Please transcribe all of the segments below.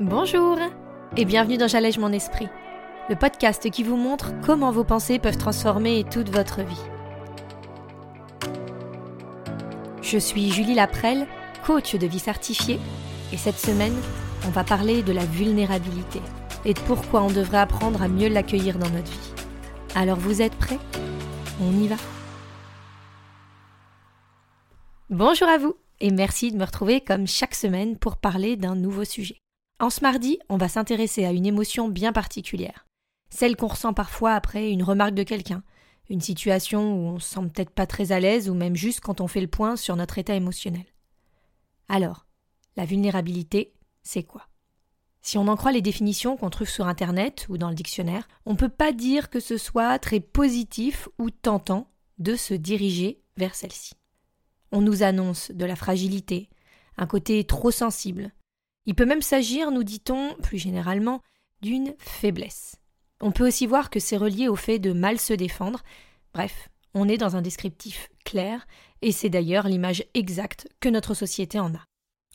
Bonjour et bienvenue dans J'allège mon esprit, le podcast qui vous montre comment vos pensées peuvent transformer toute votre vie. Je suis Julie Laprelle, coach de vie certifiée, et cette semaine, on va parler de la vulnérabilité et de pourquoi on devrait apprendre à mieux l'accueillir dans notre vie. Alors vous êtes prêts? On y va? Bonjour à vous et merci de me retrouver comme chaque semaine pour parler d'un nouveau sujet. En ce mardi, on va s'intéresser à une émotion bien particulière, celle qu'on ressent parfois après une remarque de quelqu'un, une situation où on se sent peut-être pas très à l'aise ou même juste quand on fait le point sur notre état émotionnel. Alors, la vulnérabilité, c'est quoi? Si on en croit les définitions qu'on trouve sur Internet ou dans le dictionnaire, on ne peut pas dire que ce soit très positif ou tentant de se diriger vers celle-ci. On nous annonce de la fragilité, un côté trop sensible, il peut même s'agir, nous dit-on, plus généralement, d'une faiblesse. On peut aussi voir que c'est relié au fait de mal se défendre. Bref, on est dans un descriptif clair, et c'est d'ailleurs l'image exacte que notre société en a.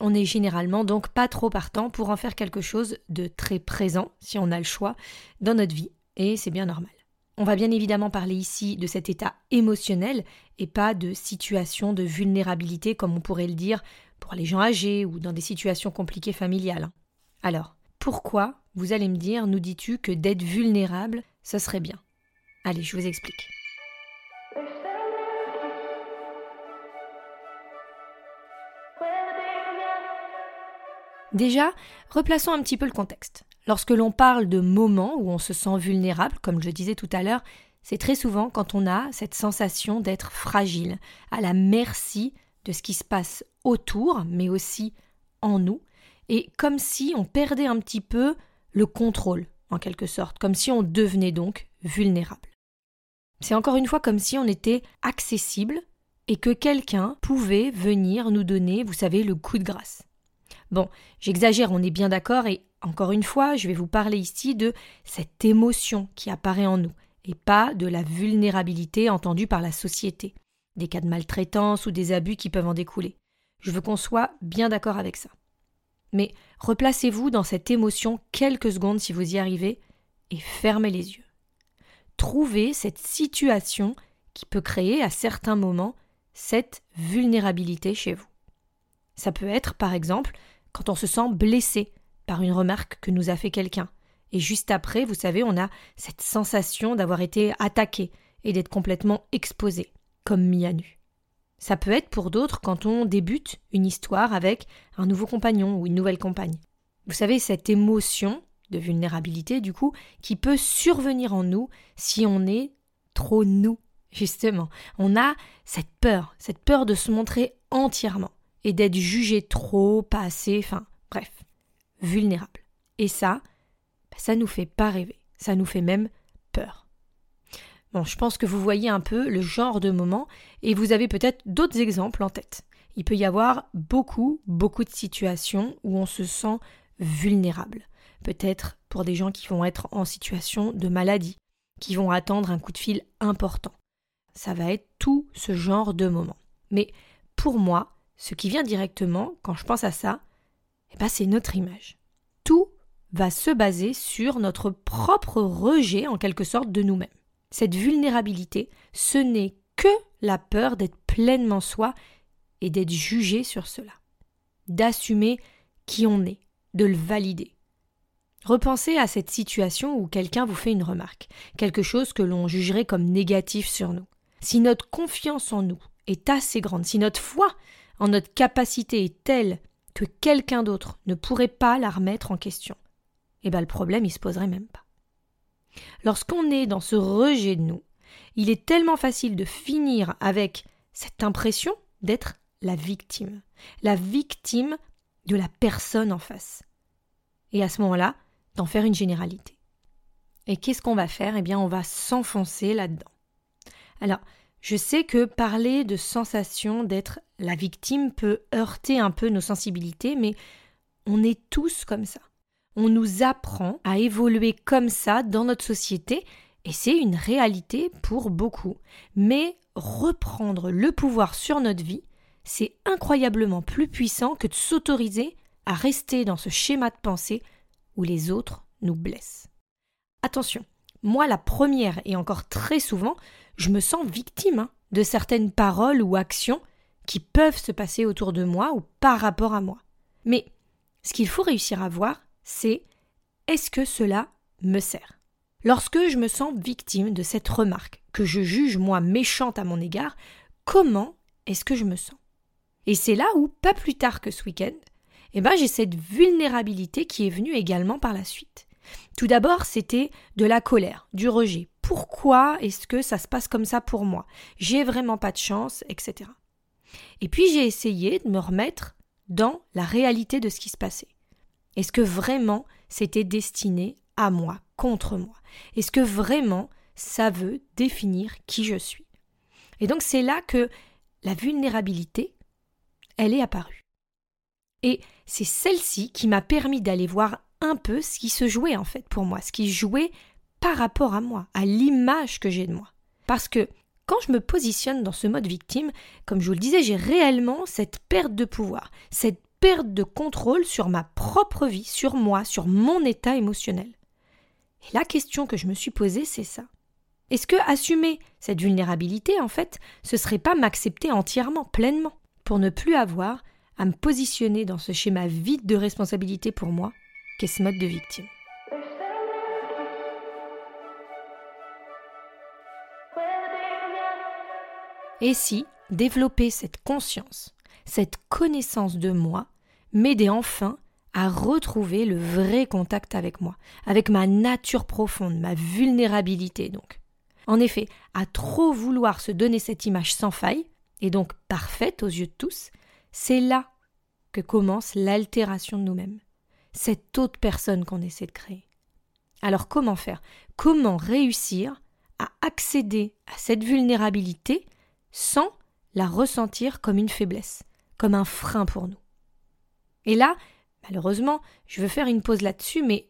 On n'est généralement donc pas trop partant pour en faire quelque chose de très présent, si on a le choix, dans notre vie, et c'est bien normal. On va bien évidemment parler ici de cet état émotionnel et pas de situation de vulnérabilité comme on pourrait le dire pour les gens âgés ou dans des situations compliquées familiales. Alors, pourquoi, vous allez me dire, nous dis-tu que d'être vulnérable, ce serait bien? Allez, je vous explique. Déjà, replaçons un petit peu le contexte. Lorsque l'on parle de moments où on se sent vulnérable, comme je disais tout à l'heure, c'est très souvent quand on a cette sensation d'être fragile, à la merci de ce qui se passe autour, mais aussi en nous, et comme si on perdait un petit peu le contrôle, en quelque sorte, comme si on devenait donc vulnérable. C'est encore une fois comme si on était accessible et que quelqu'un pouvait venir nous donner, vous savez, le coup de grâce. Bon, j'exagère, on est bien d'accord, et encore une fois, je vais vous parler ici de cette émotion qui apparaît en nous, et pas de la vulnérabilité entendue par la société des cas de maltraitance ou des abus qui peuvent en découler. Je veux qu'on soit bien d'accord avec ça. Mais replacez-vous dans cette émotion quelques secondes si vous y arrivez et fermez les yeux. Trouvez cette situation qui peut créer à certains moments cette vulnérabilité chez vous. Ça peut être, par exemple, quand on se sent blessé par une remarque que nous a fait quelqu'un. Et juste après, vous savez, on a cette sensation d'avoir été attaqué et d'être complètement exposé comme mis à nu. Ça peut être pour d'autres quand on débute une histoire avec un nouveau compagnon ou une nouvelle compagne. Vous savez, cette émotion de vulnérabilité, du coup, qui peut survenir en nous si on est trop nous, justement. On a cette peur, cette peur de se montrer entièrement et d'être jugé trop, pas assez, enfin, bref, vulnérable. Et ça, bah, ça nous fait pas rêver, ça nous fait même peur. Bon, je pense que vous voyez un peu le genre de moment et vous avez peut-être d'autres exemples en tête. Il peut y avoir beaucoup, beaucoup de situations où on se sent vulnérable. Peut-être pour des gens qui vont être en situation de maladie, qui vont attendre un coup de fil important. Ça va être tout ce genre de moments. Mais pour moi, ce qui vient directement quand je pense à ça, eh ben c'est notre image. Tout va se baser sur notre propre rejet en quelque sorte de nous-mêmes cette vulnérabilité, ce n'est que la peur d'être pleinement soi et d'être jugé sur cela, d'assumer qui on est, de le valider. Repensez à cette situation où quelqu'un vous fait une remarque, quelque chose que l'on jugerait comme négatif sur nous. Si notre confiance en nous est assez grande, si notre foi en notre capacité est telle que quelqu'un d'autre ne pourrait pas la remettre en question, eh bien le problème il se poserait même pas. Lorsqu'on est dans ce rejet de nous, il est tellement facile de finir avec cette impression d'être la victime, la victime de la personne en face. Et à ce moment-là, d'en faire une généralité. Et qu'est-ce qu'on va faire? Eh bien, on va s'enfoncer là-dedans. Alors, je sais que parler de sensation d'être la victime peut heurter un peu nos sensibilités, mais on est tous comme ça. On nous apprend à évoluer comme ça dans notre société et c'est une réalité pour beaucoup. Mais reprendre le pouvoir sur notre vie, c'est incroyablement plus puissant que de s'autoriser à rester dans ce schéma de pensée où les autres nous blessent. Attention, moi la première et encore très souvent, je me sens victime hein, de certaines paroles ou actions qui peuvent se passer autour de moi ou par rapport à moi. Mais ce qu'il faut réussir à voir, c'est est-ce que cela me sert? Lorsque je me sens victime de cette remarque, que je juge moi méchante à mon égard, comment est-ce que je me sens? Et c'est là où, pas plus tard que ce week-end, eh ben, j'ai cette vulnérabilité qui est venue également par la suite. Tout d'abord, c'était de la colère, du rejet. Pourquoi est-ce que ça se passe comme ça pour moi? J'ai vraiment pas de chance, etc. Et puis j'ai essayé de me remettre dans la réalité de ce qui se passait. Est-ce que vraiment c'était destiné à moi, contre moi? Est-ce que vraiment ça veut définir qui je suis? Et donc c'est là que la vulnérabilité, elle est apparue. Et c'est celle-ci qui m'a permis d'aller voir un peu ce qui se jouait en fait pour moi, ce qui jouait par rapport à moi, à l'image que j'ai de moi. Parce que quand je me positionne dans ce mode victime, comme je vous le disais, j'ai réellement cette perte de pouvoir, cette perte de contrôle sur ma propre vie, sur moi, sur mon état émotionnel. Et la question que je me suis posée, c'est ça. Est-ce que assumer cette vulnérabilité, en fait, ce serait pas m'accepter entièrement, pleinement, pour ne plus avoir à me positionner dans ce schéma vide de responsabilité pour moi qu'est ce mode de victime? Et si développer cette conscience, cette connaissance de moi, m'aidait enfin à retrouver le vrai contact avec moi, avec ma nature profonde, ma vulnérabilité donc. En effet, à trop vouloir se donner cette image sans faille, et donc parfaite aux yeux de tous, c'est là que commence l'altération de nous-mêmes, cette autre personne qu'on essaie de créer. Alors comment faire? Comment réussir à accéder à cette vulnérabilité sans la ressentir comme une faiblesse, comme un frein pour nous? Et là, malheureusement, je veux faire une pause là-dessus, mais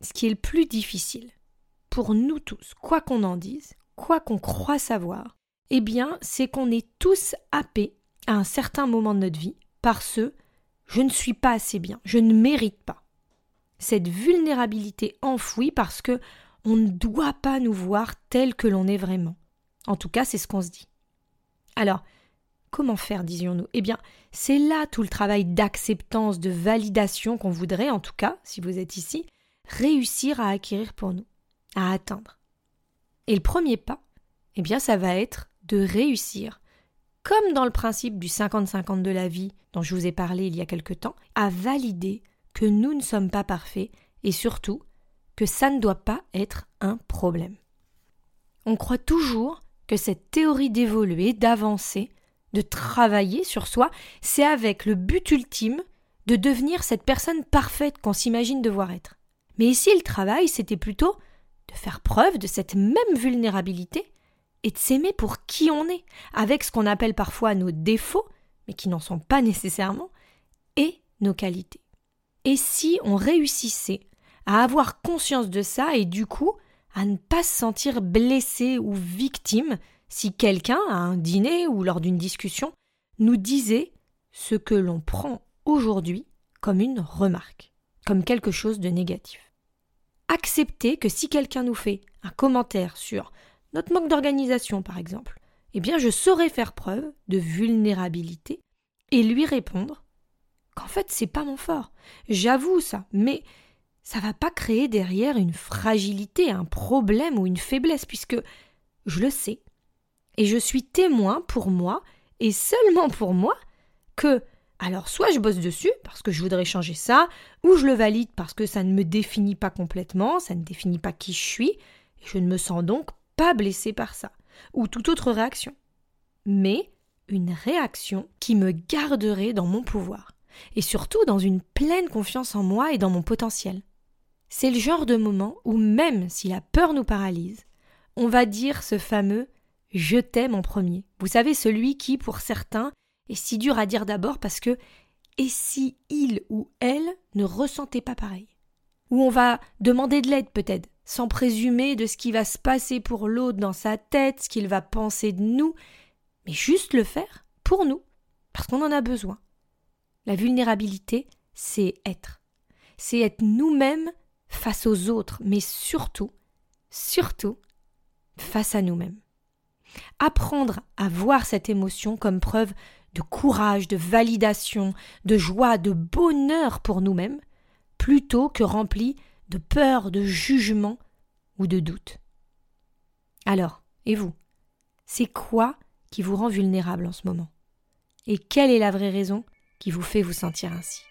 ce qui est le plus difficile, pour nous tous, quoi qu'on en dise, quoi qu'on croit savoir, eh bien, c'est qu'on est tous happés à un certain moment de notre vie par ce je ne suis pas assez bien, je ne mérite pas. Cette vulnérabilité enfouie parce que on ne doit pas nous voir tel que l'on est vraiment. En tout cas, c'est ce qu'on se dit. Alors, comment faire, disions-nous Eh bien, c'est là tout le travail d'acceptance, de validation qu'on voudrait, en tout cas, si vous êtes ici, réussir à acquérir pour nous, à atteindre. Et le premier pas, eh bien, ça va être de réussir, comme dans le principe du 50-50 de la vie dont je vous ai parlé il y a quelque temps, à valider que nous ne sommes pas parfaits et surtout que ça ne doit pas être un problème. On croit toujours que cette théorie d'évoluer, d'avancer, de travailler sur soi, c'est avec le but ultime de devenir cette personne parfaite qu'on s'imagine devoir être. Mais ici, le travail, c'était plutôt de faire preuve de cette même vulnérabilité et de s'aimer pour qui on est, avec ce qu'on appelle parfois nos défauts, mais qui n'en sont pas nécessairement, et nos qualités. Et si on réussissait à avoir conscience de ça et du coup à ne pas se sentir blessé ou victime si quelqu'un, à un dîner ou lors d'une discussion, nous disait ce que l'on prend aujourd'hui comme une remarque, comme quelque chose de négatif. Accepter que si quelqu'un nous fait un commentaire sur notre manque d'organisation, par exemple, eh bien je saurais faire preuve de vulnérabilité et lui répondre qu'en fait c'est pas mon fort. J'avoue ça, mais ça va pas créer derrière une fragilité, un problème ou une faiblesse, puisque je le sais. Et je suis témoin pour moi, et seulement pour moi, que alors soit je bosse dessus parce que je voudrais changer ça, ou je le valide parce que ça ne me définit pas complètement, ça ne définit pas qui je suis, et je ne me sens donc pas blessé par ça, ou toute autre réaction. Mais une réaction qui me garderait dans mon pouvoir, et surtout dans une pleine confiance en moi et dans mon potentiel. C'est le genre de moment où même si la peur nous paralyse, on va dire ce fameux je t'aime en premier. Vous savez, celui qui, pour certains, est si dur à dire d'abord parce que et si il ou elle ne ressentait pas pareil? Ou on va demander de l'aide peut-être, sans présumer de ce qui va se passer pour l'autre dans sa tête, ce qu'il va penser de nous, mais juste le faire pour nous, parce qu'on en a besoin. La vulnérabilité, c'est être. C'est être nous-mêmes face aux autres, mais surtout, surtout, face à nous-mêmes. Apprendre à voir cette émotion comme preuve de courage, de validation, de joie, de bonheur pour nous-mêmes, plutôt que rempli de peur, de jugement ou de doute. Alors, et vous? C'est quoi qui vous rend vulnérable en ce moment? Et quelle est la vraie raison qui vous fait vous sentir ainsi?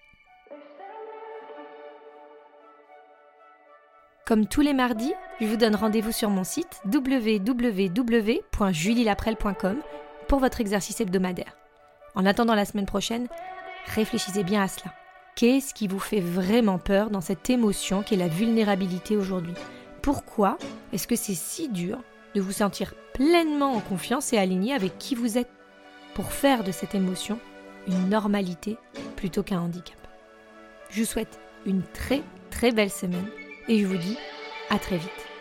Comme tous les mardis, je vous donne rendez-vous sur mon site www.julielaprel.com pour votre exercice hebdomadaire. En attendant la semaine prochaine, réfléchissez bien à cela. Qu'est-ce qui vous fait vraiment peur dans cette émotion qu'est la vulnérabilité aujourd'hui? Pourquoi est-ce que c'est si dur de vous sentir pleinement en confiance et aligné avec qui vous êtes pour faire de cette émotion une normalité plutôt qu'un handicap? Je vous souhaite une très très belle semaine et je vous dis à très vite.